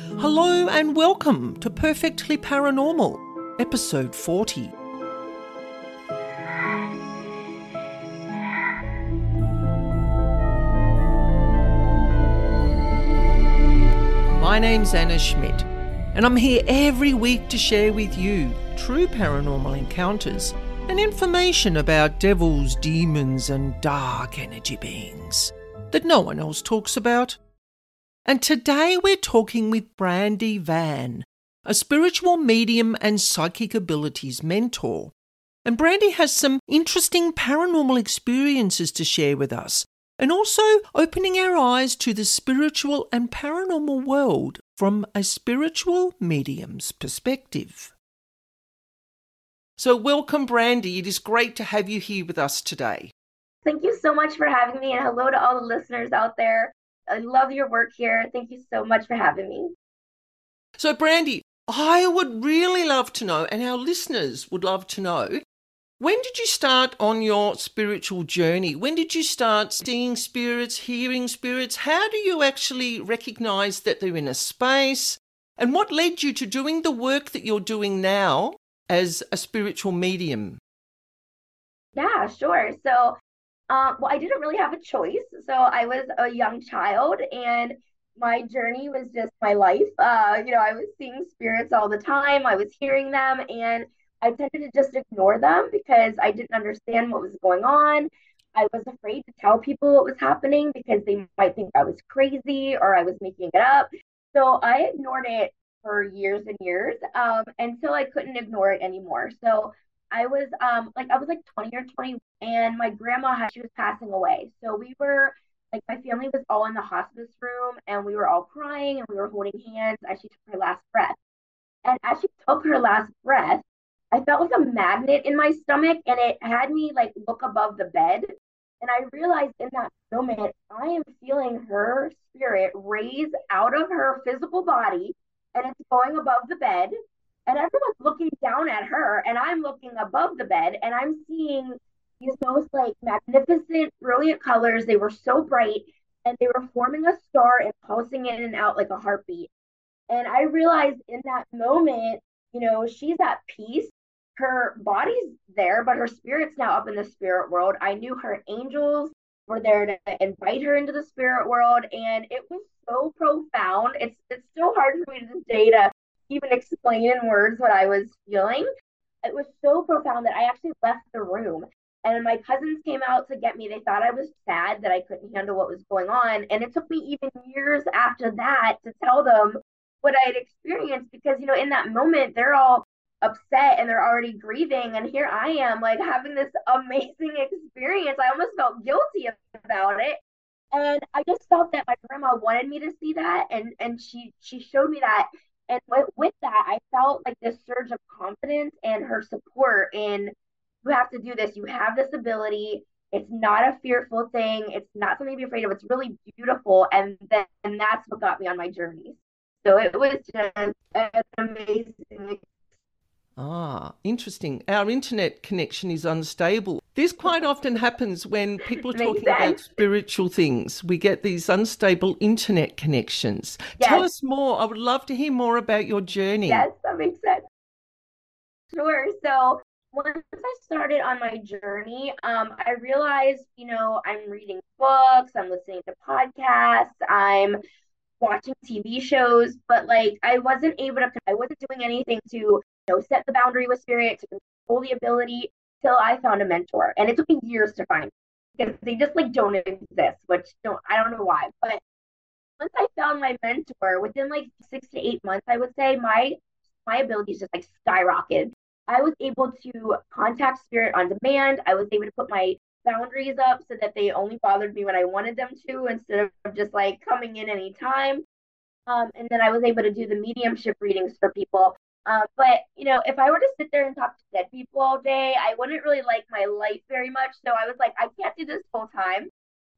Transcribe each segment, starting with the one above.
Hello and welcome to Perfectly Paranormal, episode 40. My name's Anna Schmidt, and I'm here every week to share with you true paranormal encounters and information about devils, demons, and dark energy beings that no one else talks about. And today we're talking with Brandi Van, a spiritual medium and psychic abilities mentor. And Brandi has some interesting paranormal experiences to share with us, and also opening our eyes to the spiritual and paranormal world from a spiritual medium's perspective. So, welcome, Brandi. It is great to have you here with us today. Thank you so much for having me, and hello to all the listeners out there. I love your work here. Thank you so much for having me. So, Brandi, I would really love to know, and our listeners would love to know, when did you start on your spiritual journey? When did you start seeing spirits, hearing spirits? How do you actually recognize that they're in a space? And what led you to doing the work that you're doing now as a spiritual medium? Yeah, sure. So, um, well, I didn't really have a choice. So I was a young child, and my journey was just my life. Uh, you know, I was seeing spirits all the time. I was hearing them, and I tended to just ignore them because I didn't understand what was going on. I was afraid to tell people what was happening because they might think I was crazy or I was making it up. So I ignored it for years and years um, until I couldn't ignore it anymore. So I was um, like I was like 20 or 20, and my grandma had, she was passing away. So we were like my family was all in the hospice room, and we were all crying and we were holding hands as she took her last breath. And as she took her last breath, I felt like a magnet in my stomach, and it had me like look above the bed. And I realized in that moment, I am feeling her spirit raise out of her physical body and it's going above the bed and everyone's looking down at her and i'm looking above the bed and i'm seeing these most like magnificent brilliant colors. They were so bright and they were forming a star and pulsing in and out like a heartbeat. And i realized in that moment you know she's at peace. Her body's there but her spirit's now up in the spirit world. I knew her angels were there to invite her into the spirit world and it was so profound. It's it's so hard for me to this day to even explain in words what I was feeling. It was so profound that I actually left the room. And my cousins came out to get me. They thought I was sad that I couldn't handle what was going on. And it took me even years after that to tell them what I had experienced because, you know, in that moment, they're all upset and they're already grieving. And here I am, like having this amazing experience. I almost felt guilty about it and I just felt that my grandma wanted me to see that, and and she she showed me that, and with, with that, I felt like this surge of confidence and her support in you have to do this, you have this ability. It's not a fearful thing. It's not something to be afraid of. It's really beautiful, and then and that's what got me on my journey. So it was just an amazing Ah, interesting. Our internet connection is unstable. This quite often happens when people are talking about spiritual things. We get these unstable internet connections. Yes. Tell us more. I would love to hear more about your journey. Yes, that makes sense. Sure. So once I started on my journey, um, I realized, you know, I'm reading books, I'm listening to podcasts, I'm watching TV shows, but like I wasn't able to, I wasn't doing anything to you know, set the boundary with spirit, to control the ability till I found a mentor. And it took me years to find because they just like don't exist, which don't I don't know why. But once I found my mentor, within like six to eight months, I would say my my abilities just like skyrocketed. I was able to contact spirit on demand. I was able to put my boundaries up so that they only bothered me when I wanted them to instead of just like coming in anytime. Um, and then I was able to do the mediumship readings for people uh, but you know, if I were to sit there and talk to dead people all day, I wouldn't really like my life very much. So I was like, I can't do this full time.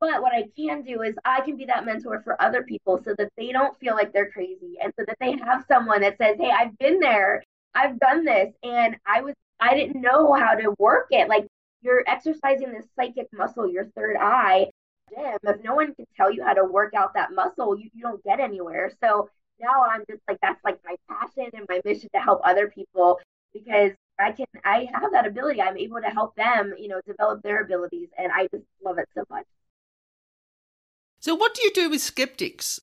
But what I can do is I can be that mentor for other people so that they don't feel like they're crazy and so that they have someone that says, Hey, I've been there, I've done this, and I was I didn't know how to work it. Like you're exercising this psychic muscle, your third eye. Damn, if no one can tell you how to work out that muscle, you, you don't get anywhere. So now I'm just like that's like my passion and my mission to help other people because I can I have that ability. I'm able to help them, you know, develop their abilities and I just love it so much. So what do you do with skeptics?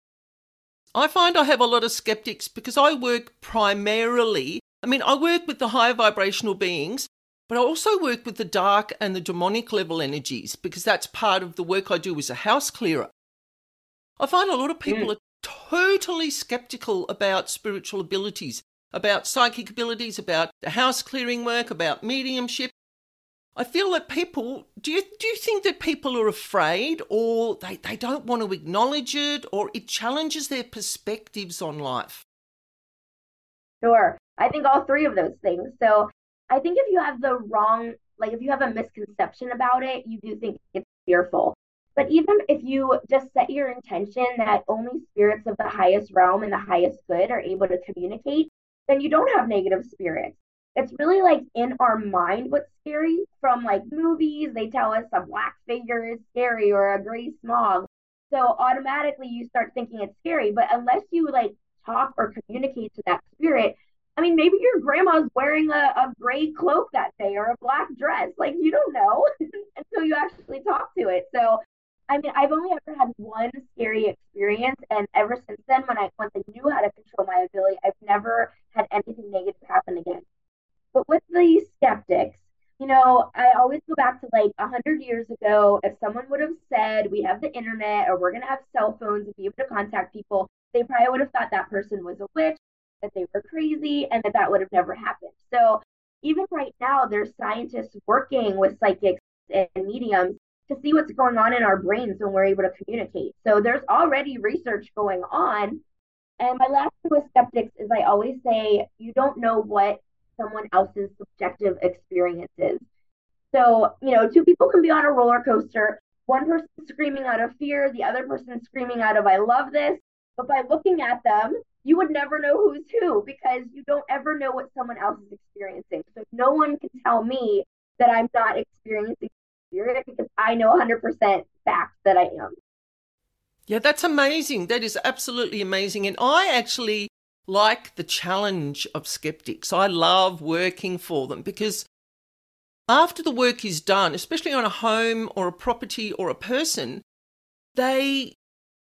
I find I have a lot of skeptics because I work primarily, I mean, I work with the higher vibrational beings, but I also work with the dark and the demonic level energies because that's part of the work I do as a house clearer. I find a lot of people mm. are totally skeptical about spiritual abilities, about psychic abilities, about the house clearing work, about mediumship. I feel that people do you do you think that people are afraid or they, they don't want to acknowledge it or it challenges their perspectives on life? Sure. I think all three of those things. So I think if you have the wrong like if you have a misconception about it, you do think it's fearful. But even if you just set your intention that only spirits of the highest realm and the highest good are able to communicate, then you don't have negative spirits. It's really like in our mind what's scary from like movies. They tell us a black figure is scary or a gray smog. So automatically you start thinking it's scary. But unless you like talk or communicate to that spirit, I mean, maybe your grandma's wearing a, a gray cloak that day or a black dress. Like you don't know until you actually talk to it. So I mean, I've only ever had one scary experience, and ever since then, when I once I knew how to control my ability, I've never had anything negative happen again. But with the skeptics, you know, I always go back to like a hundred years ago. If someone would have said we have the internet or we're gonna have cell phones and be able to contact people, they probably would have thought that person was a witch, that they were crazy, and that that would have never happened. So even right now, there's scientists working with psychics and mediums to see what's going on in our brains when we're able to communicate. So there's already research going on. And my last thing with skeptics is I always say you don't know what someone else's subjective experience is. So, you know, two people can be on a roller coaster, one person screaming out of fear, the other person screaming out of I love this. But by looking at them, you would never know who's who because you don't ever know what someone else is experiencing. So no one can tell me that I'm not experiencing spirit because I know 100% fact that I am. Yeah, that's amazing. That is absolutely amazing. And I actually like the challenge of skeptics. I love working for them because after the work is done, especially on a home or a property or a person, they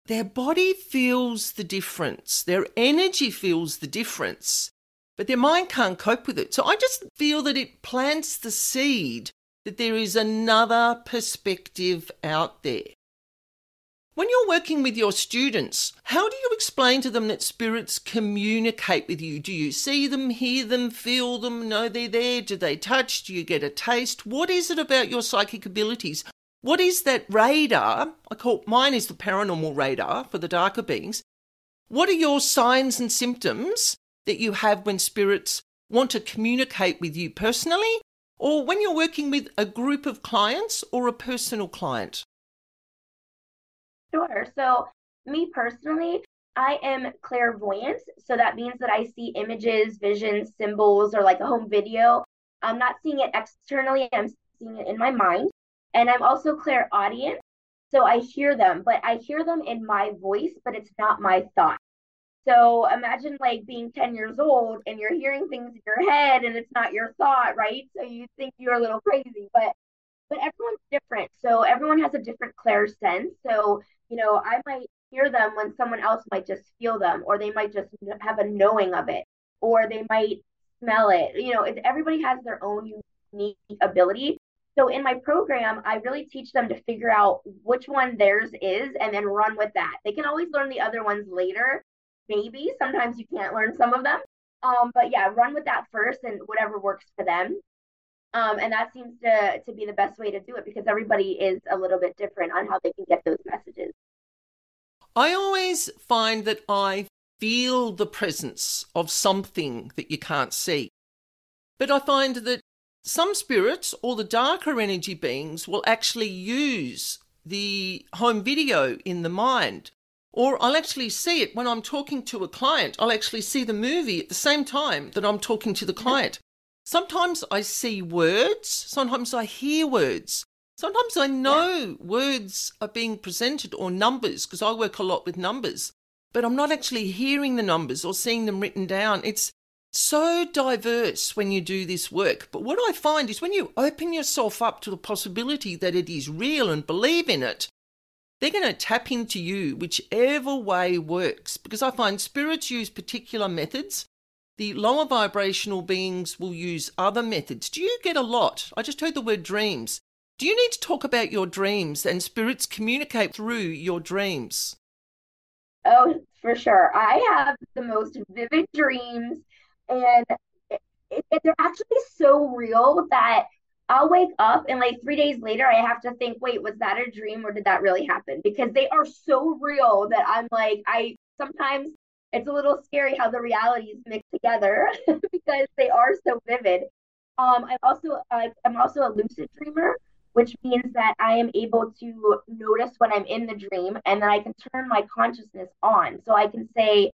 their body feels the difference. Their energy feels the difference. But their mind can't cope with it. So I just feel that it plants the seed that there is another perspective out there. When you're working with your students, how do you explain to them that spirits communicate with you? Do you see them, hear them, feel them, know they're there? Do they touch? Do you get a taste? What is it about your psychic abilities? What is that radar? I call mine is the paranormal radar for the darker beings. What are your signs and symptoms that you have when spirits want to communicate with you personally or when you're working with a group of clients or a personal client? Sure. So, me personally, I am clairvoyant. So that means that I see images, visions, symbols, or like a home video. I'm not seeing it externally, I'm seeing it in my mind. And I'm also clairaudient. So I hear them, but I hear them in my voice, but it's not my thought. So imagine like being 10 years old and you're hearing things in your head and it's not your thought, right? So you think you're a little crazy, but but everyone's different. So everyone has a different clair sense. So, you know, I might hear them when someone else might just feel them or they might just have a knowing of it or they might smell it. You know, everybody has their own unique ability. So in my program, I really teach them to figure out which one theirs is and then run with that. They can always learn the other ones later, maybe. Sometimes you can't learn some of them. Um, but yeah run with that first and whatever works for them. Um, and that seems to to be the best way to do it because everybody is a little bit different on how they can get those messages. I always find that i feel the presence of something that you can't see. But i find that some spirits or the darker energy beings will actually use the home video in the mind or I'll actually see it when I'm talking to a client. I'll actually see the movie at the same time that I'm talking to the client. Sometimes I see words, sometimes I hear words. Sometimes I know yeah. words are being presented or numbers because I work a lot with numbers. but I'm not actually hearing the numbers or seeing them written down. It's so diverse when you do this work. But what I find is when you open yourself up to the possibility that it is real and believe in it, they're going to tap into you whichever way works. Because I find spirits use particular methods. The lower vibrational beings will use other methods. Do you get a lot? I just heard the word dreams. Do you need to talk about your dreams and spirits communicate through your dreams? Oh, for sure. I have the most vivid dreams, and it, it, they're actually so real that I'll wake up and like three days later, I have to think, wait, was that a dream or did that really happen? Because they are so real that I'm like, I sometimes it's a little scary how the realities mix together because they are so vivid. Um, I'm also uh, I'm also a lucid dreamer, which means that I am able to notice when I'm in the dream, and then I can turn my consciousness on. So I can say,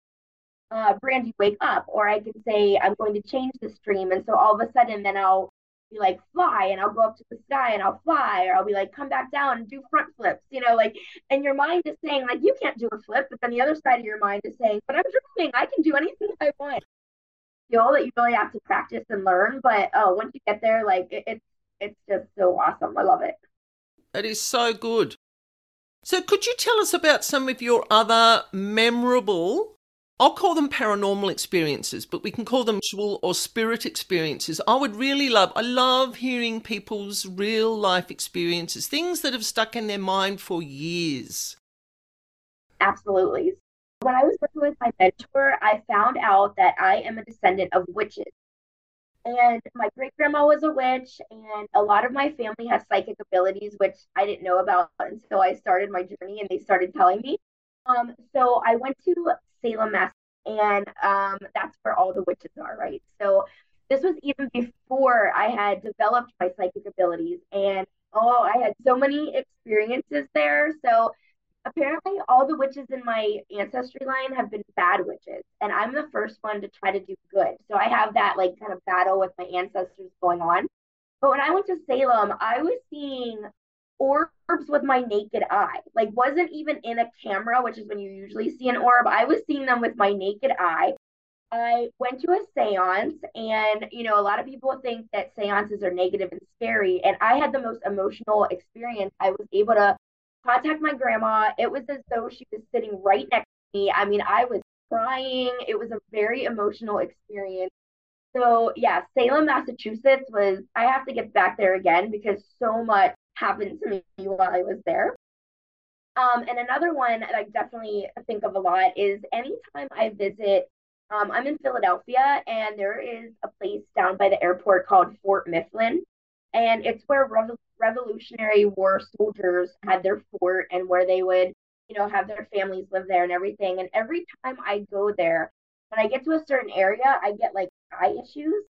uh, "Brandi, wake up," or I can say, "I'm going to change this dream," and so all of a sudden, then I'll be like fly and I'll go up to the sky and I'll fly or I'll be like come back down and do front flips you know like and your mind is saying like you can't do a flip but then the other side of your mind is saying but I'm dreaming. I can do anything I want. You know that you really have to practice and learn but oh once you get there like it, it's it's just so awesome. I love it. It is so good. So could you tell us about some of your other memorable I'll call them paranormal experiences, but we can call them spiritual or spirit experiences. I would really love, I love hearing people's real life experiences, things that have stuck in their mind for years. Absolutely. When I was working with my mentor, I found out that I am a descendant of witches. And my great grandma was a witch, and a lot of my family has psychic abilities, which I didn't know about until I started my journey and they started telling me. Um, so I went to Salem, Mass, and um, that's where all the witches are, right? So this was even before I had developed my psychic abilities, and oh, I had so many experiences there. So apparently, all the witches in my ancestry line have been bad witches, and I'm the first one to try to do good. So I have that like kind of battle with my ancestors going on. But when I went to Salem, I was seeing orbs with my naked eye. Like wasn't even in a camera, which is when you usually see an orb. I was seeing them with my naked eye. I went to a seance and you know a lot of people think that seances are negative and scary and I had the most emotional experience. I was able to contact my grandma. It was as though she was sitting right next to me. I mean, I was crying. It was a very emotional experience. So, yeah, Salem, Massachusetts was I have to get back there again because so much happened to me while I was there. Um, and another one that I definitely think of a lot is anytime I visit, um, I'm in Philadelphia and there is a place down by the airport called Fort Mifflin. And it's where Revo- Revolutionary War soldiers had their fort and where they would, you know, have their families live there and everything. And every time I go there, when I get to a certain area, I get like eye issues.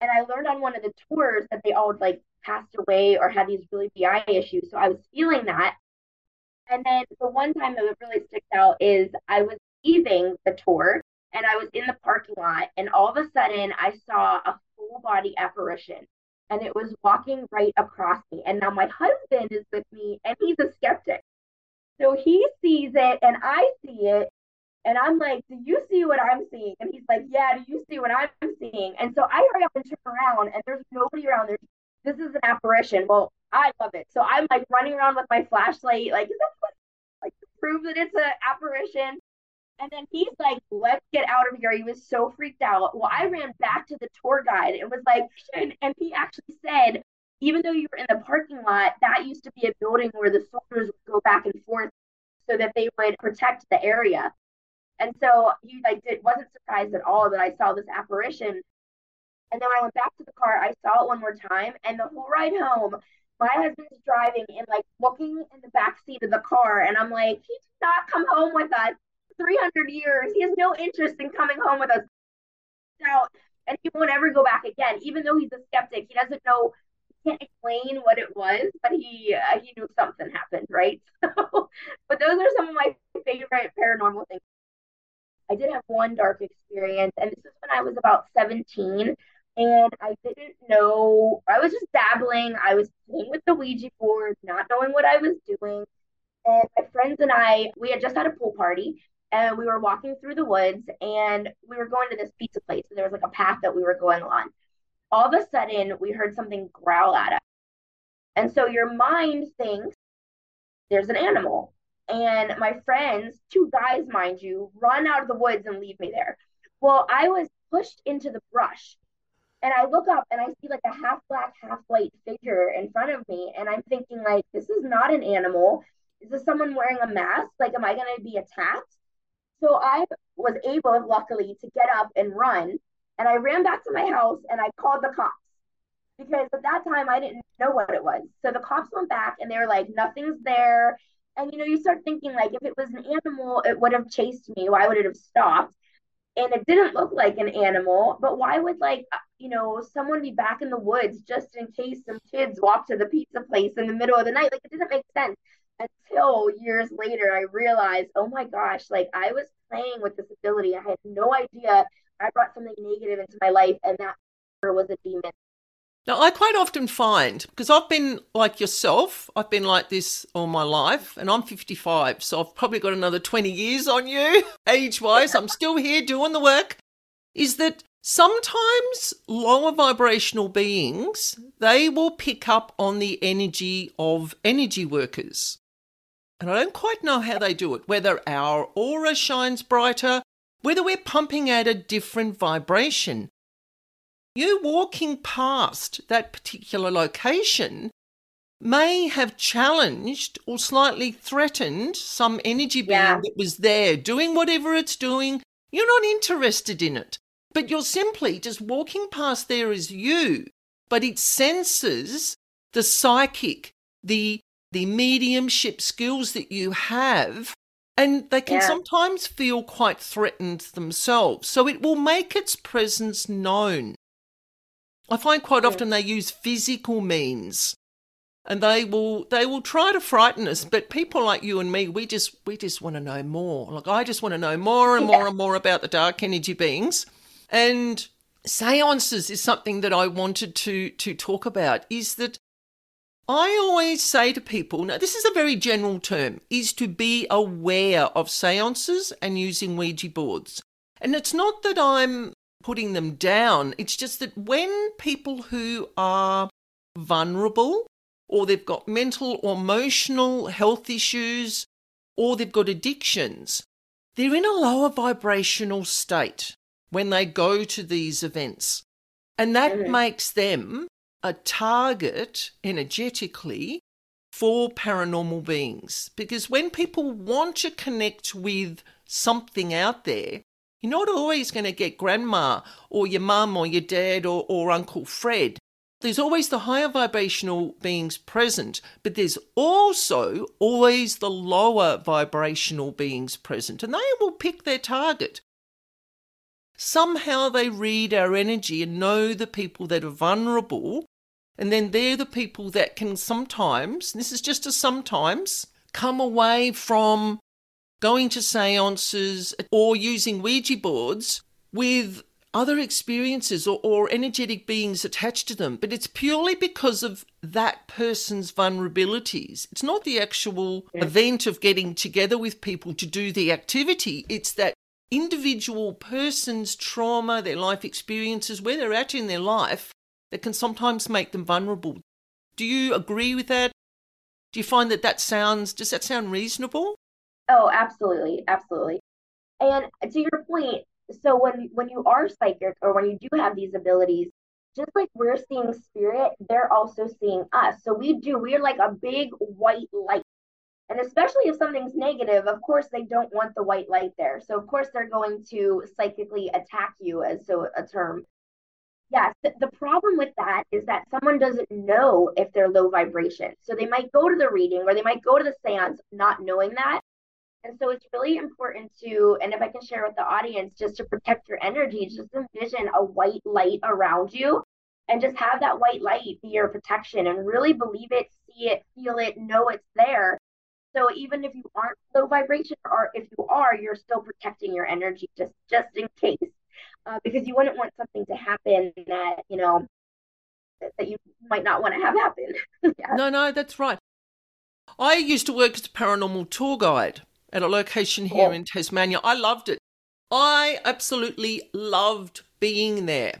And I learned on one of the tours that they all like passed away or had these really eye issues. So I was feeling that. And then the one time that really sticks out is I was leaving the tour and I was in the parking lot, and all of a sudden I saw a full body apparition and it was walking right across me. And now my husband is with me and he's a skeptic. So he sees it and I see it. And I'm like, Do you see what I'm seeing? And he's like, Yeah, do you see what I'm seeing? And so I hurry up and turn around and there's nobody around. There's this is an apparition. Well, I love it. So I'm like running around with my flashlight, like, is that what, like to prove that it's an apparition? And then he's like, let's get out of here. He was so freaked out. Well, I ran back to the tour guide and was like, and, and he actually said, even though you were in the parking lot, that used to be a building where the soldiers would go back and forth so that they would protect the area. And so he like did, wasn't surprised at all that I saw this apparition. And then when I went back to the car, I saw it one more time. And the whole ride home, my husband's driving and like looking in the back seat of the car. And I'm like, he did not come home with us 300 years. He has no interest in coming home with us. Now, and he won't ever go back again, even though he's a skeptic. He doesn't know, he can't explain what it was, but he uh, he knew something happened, right? So, but those are some of my favorite paranormal things. I did have one dark experience, and this is when I was about 17 and I didn't know. I was just dabbling. I was playing with the Ouija board, not knowing what I was doing. And my friends and I, we had just had a pool party, and we were walking through the woods and we were going to this pizza place. So there was like a path that we were going on. All of a sudden, we heard something growl at us. And so your mind thinks there's an animal. And my friends, two guys, mind you, run out of the woods and leave me there. Well, I was pushed into the brush. And I look up and I see like a half black, half white figure in front of me. And I'm thinking, like, this is not an animal. Is this someone wearing a mask? Like, am I going to be attacked? So I was able, luckily, to get up and run. And I ran back to my house and I called the cops because at that time I didn't know what it was. So the cops went back and they were like, nothing's there. And you know, you start thinking like if it was an animal, it would have chased me. Why would it have stopped? And it didn't look like an animal, but why would like uh, you know someone be back in the woods just in case some kids walk to the pizza place in the middle of the night? Like it didn't make sense until years later I realized, oh my gosh, like I was playing with this ability. I had no idea I brought something negative into my life, and that was a demon. Now, I quite often find, because I've been like yourself, I've been like this all my life, and I'm 55, so I've probably got another 20 years on you, age wise. I'm still here doing the work. Is that sometimes lower vibrational beings, they will pick up on the energy of energy workers. And I don't quite know how they do it, whether our aura shines brighter, whether we're pumping out a different vibration. You walking past that particular location may have challenged or slightly threatened some energy being yeah. that was there doing whatever it's doing. You're not interested in it, but you're simply just walking past there as you, but it senses the psychic, the the mediumship skills that you have, and they can yeah. sometimes feel quite threatened themselves. So it will make its presence known. I find quite often they use physical means and they will they will try to frighten us but people like you and me we just we just want to know more. Like i just want to know more and more and more about the dark energy beings and seances is something that i wanted to to talk about is that I always say to people, now this is a very general term, is to be aware of seances and using Ouija boards. And it's not that I'm putting them down, it's just that when people who are vulnerable or they've got mental or emotional health issues or they've got addictions, they're in a lower vibrational state when they go to these events. And that mm-hmm. makes them a target energetically for paranormal beings. Because when people want to connect with something out there, you're not always going to get grandma or your mum or your dad or, or Uncle Fred. There's always the higher vibrational beings present, but there's also always the lower vibrational beings present, and they will pick their target. Somehow they read our energy and know the people that are vulnerable and then they're the people that can sometimes, this is just a sometimes, come away from going to seances or using Ouija boards with other experiences or, or, energetic beings attached to them, but it's purely because of that person's vulnerabilities. It's not the actual yeah. event of getting together with people to do the activity, it's that individual person's trauma, their life experiences, where they're at in their life, that can sometimes make them vulnerable. Do you agree with that? Do you find that that sounds, does that sound reasonable? Oh, absolutely. Absolutely. And to your point, so when when you are psychic or when you do have these abilities, just like we're seeing spirit, they're also seeing us. So we do, we're like a big white light. And especially if something's negative, of course they don't want the white light there. So of course they're going to psychically attack you as so a term. Yes, the problem with that is that someone doesn't know if they're low vibration. So they might go to the reading or they might go to the seance not knowing that. And so it's really important to, and if I can share with the audience, just to protect your energy, just envision a white light around you and just have that white light be your protection and really believe it, see it, feel it, know it's there. So even if you aren't low vibration or if you are, you're still protecting your energy just just in case uh, because you wouldn't want something to happen that you know that you might not want to have happen. yeah. No, no, that's right. I used to work as a paranormal tour guide, at a location here oh. in Tasmania. I loved it. I absolutely loved being there.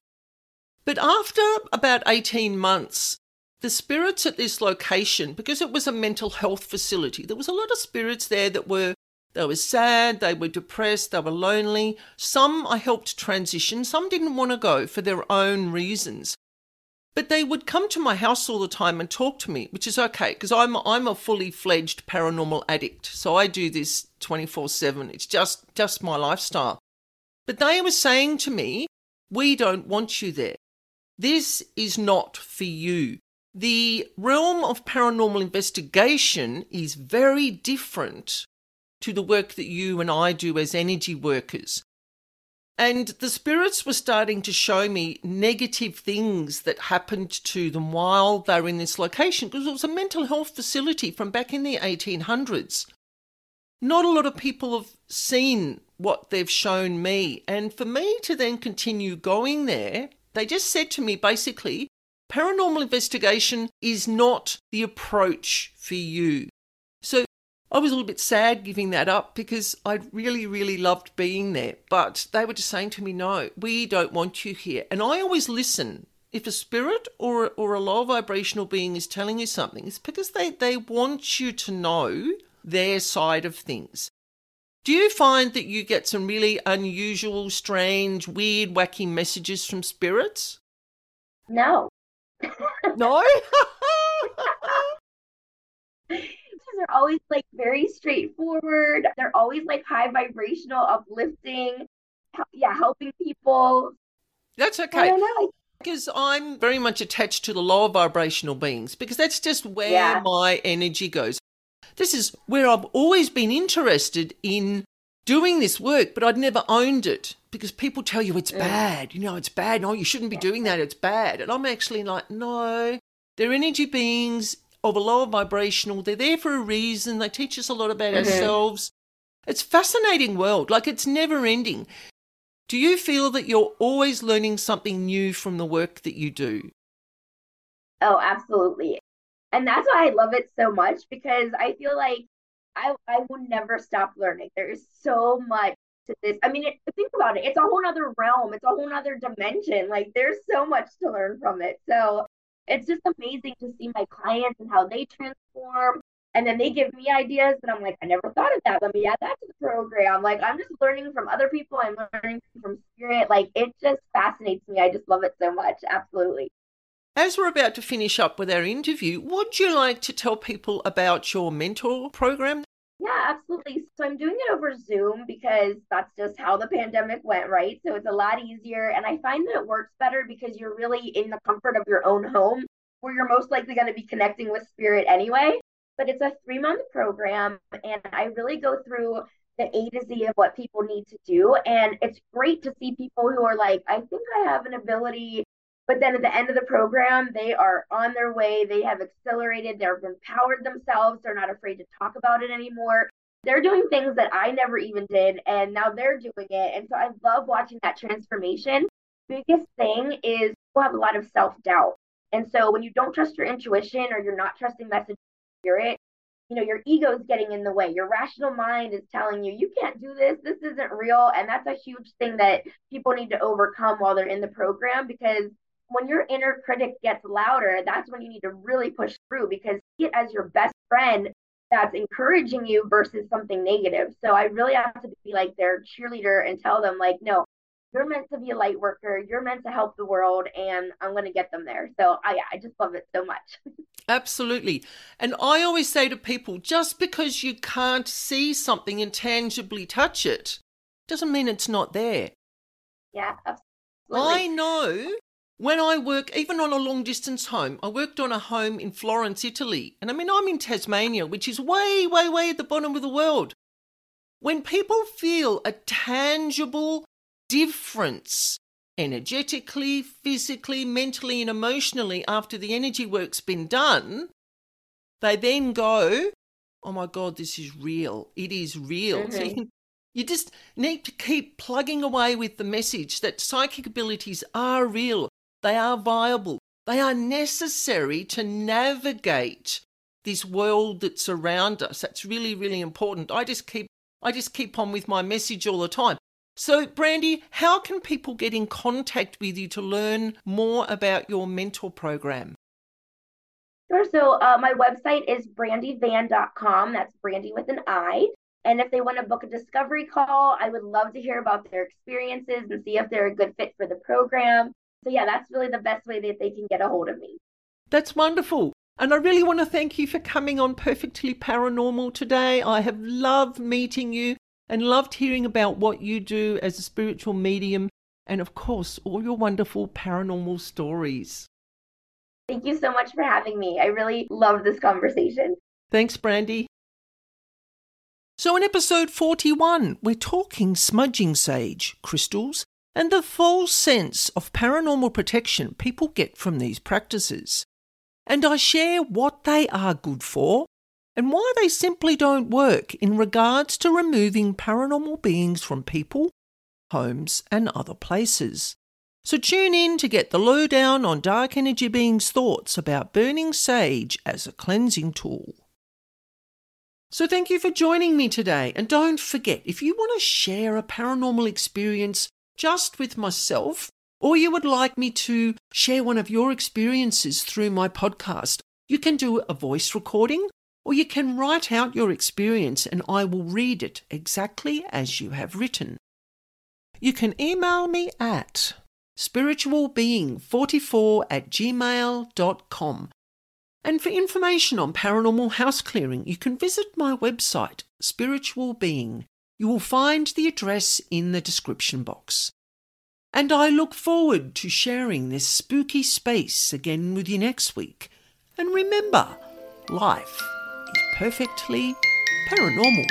But after about 18 months, the spirits at this location, because it was a mental health facility, there was a lot of spirits there that were they were sad, they were depressed, they were lonely. Some I helped transition, some didn't want to go for their own reasons. But they would come to my house all the time and talk to me, which is okay because I'm I'm a fully fledged paranormal addict. So I do this 24/7. It's just just my lifestyle. But they were saying to me, "We don't want you there. This is not for you." The realm of paranormal investigation is very different to the work that you and I do as energy workers. And the spirits were starting to show me negative things that happened to them while they were in this location because it was a mental health facility from back in the 1800s. Not a lot of people have seen what they've shown me. And for me to then continue going there, they just said to me basically, paranormal investigation is not the approach for you. I was a little bit sad giving that up because I really, really loved being there. But they were just saying to me, no, we don't want you here. And I always listen. If a spirit or, or a low vibrational being is telling you something, it's because they, they want you to know their side of things. Do you find that you get some really unusual, strange, weird, wacky messages from spirits? No. no? are always like very straightforward. They're always like high vibrational, uplifting, yeah, helping people. That's okay. Because I'm very much attached to the lower vibrational beings because that's just where yeah. my energy goes. This is where I've always been interested in doing this work, but I'd never owned it because people tell you it's mm. bad. You know, it's bad. No, you shouldn't be doing that. It's bad. And I'm actually like, no, they're energy beings of a lower vibrational. They're there for a reason. They teach us a lot about mm-hmm. ourselves. It's fascinating world. Like it's never ending. Do you feel that you're always learning something new from the work that you do? Oh, absolutely. And that's why I love it so much because I feel like I I will never stop learning. There is so much to this. I mean, it, think about it. It's a whole other realm. It's a whole other dimension. Like there's so much to learn from it. So it's just amazing to see my clients and how they transform. And then they give me ideas and I'm like, I never thought of that. Let me add that to the program. Like I'm just learning from other people. I'm learning from spirit. Like it just fascinates me. I just love it so much. Absolutely. As we're about to finish up with our interview, would you like to tell people about your mentor program? Yeah, absolutely. So I'm doing it over Zoom because that's just how the pandemic went, right? So it's a lot easier. And I find that it works better because you're really in the comfort of your own home where you're most likely going to be connecting with spirit anyway. But it's a three month program. And I really go through the A to Z of what people need to do. And it's great to see people who are like, I think I have an ability but then at the end of the program, they are on their way. They have accelerated, they've empowered themselves. They're not afraid to talk about it anymore. They're doing things that I never even did, and now they're doing it. And so I love watching that transformation. Biggest thing is people have a lot of self doubt. And so when you don't trust your intuition or you're not trusting message spirit, you know, your ego is getting in the way. Your rational mind is telling you, you can't do this. This isn't real. And that's a huge thing that people need to overcome while they're in the program because when your inner critic gets louder, that's when you need to really push through because see it as your best friend that's encouraging you versus something negative. So I really have to be like their cheerleader and tell them, like, no, you're meant to be a light worker. You're meant to help the world, and I'm going to get them there. So I, I just love it so much. Absolutely. And I always say to people just because you can't see something and tangibly touch it doesn't mean it's not there. Yeah, absolutely. I know when I work, even on a long distance home, I worked on a home in Florence, Italy. And I mean, I'm in Tasmania, which is way, way, way at the bottom of the world. When people feel a tangible difference energetically, physically, mentally, and emotionally after the energy work's been done, they then go, Oh my God, this is real. It is real. Mm-hmm. So you, can, you just need to keep plugging away with the message that psychic abilities are real. They are viable. They are necessary to navigate this world that's around us. That's really, really important. I just keep I just keep on with my message all the time. So, Brandi, how can people get in contact with you to learn more about your mentor program? Sure. So, uh, my website is brandivan.com. That's Brandi with an I. And if they want to book a discovery call, I would love to hear about their experiences and see if they're a good fit for the program. So, yeah, that's really the best way that they can get a hold of me. That's wonderful. And I really want to thank you for coming on Perfectly Paranormal today. I have loved meeting you and loved hearing about what you do as a spiritual medium and, of course, all your wonderful paranormal stories. Thank you so much for having me. I really love this conversation. Thanks, Brandi. So, in episode 41, we're talking smudging sage, crystals, and the false sense of paranormal protection people get from these practices. And I share what they are good for and why they simply don't work in regards to removing paranormal beings from people, homes, and other places. So tune in to get the lowdown on dark energy beings' thoughts about burning sage as a cleansing tool. So thank you for joining me today. And don't forget, if you want to share a paranormal experience just with myself, or you would like me to share one of your experiences through my podcast, you can do a voice recording or you can write out your experience and I will read it exactly as you have written. You can email me at spiritualbeing44 at gmail.com. And for information on paranormal house clearing, you can visit my website, Spiritual Being. You will find the address in the description box. And I look forward to sharing this spooky space again with you next week. And remember, life is perfectly paranormal.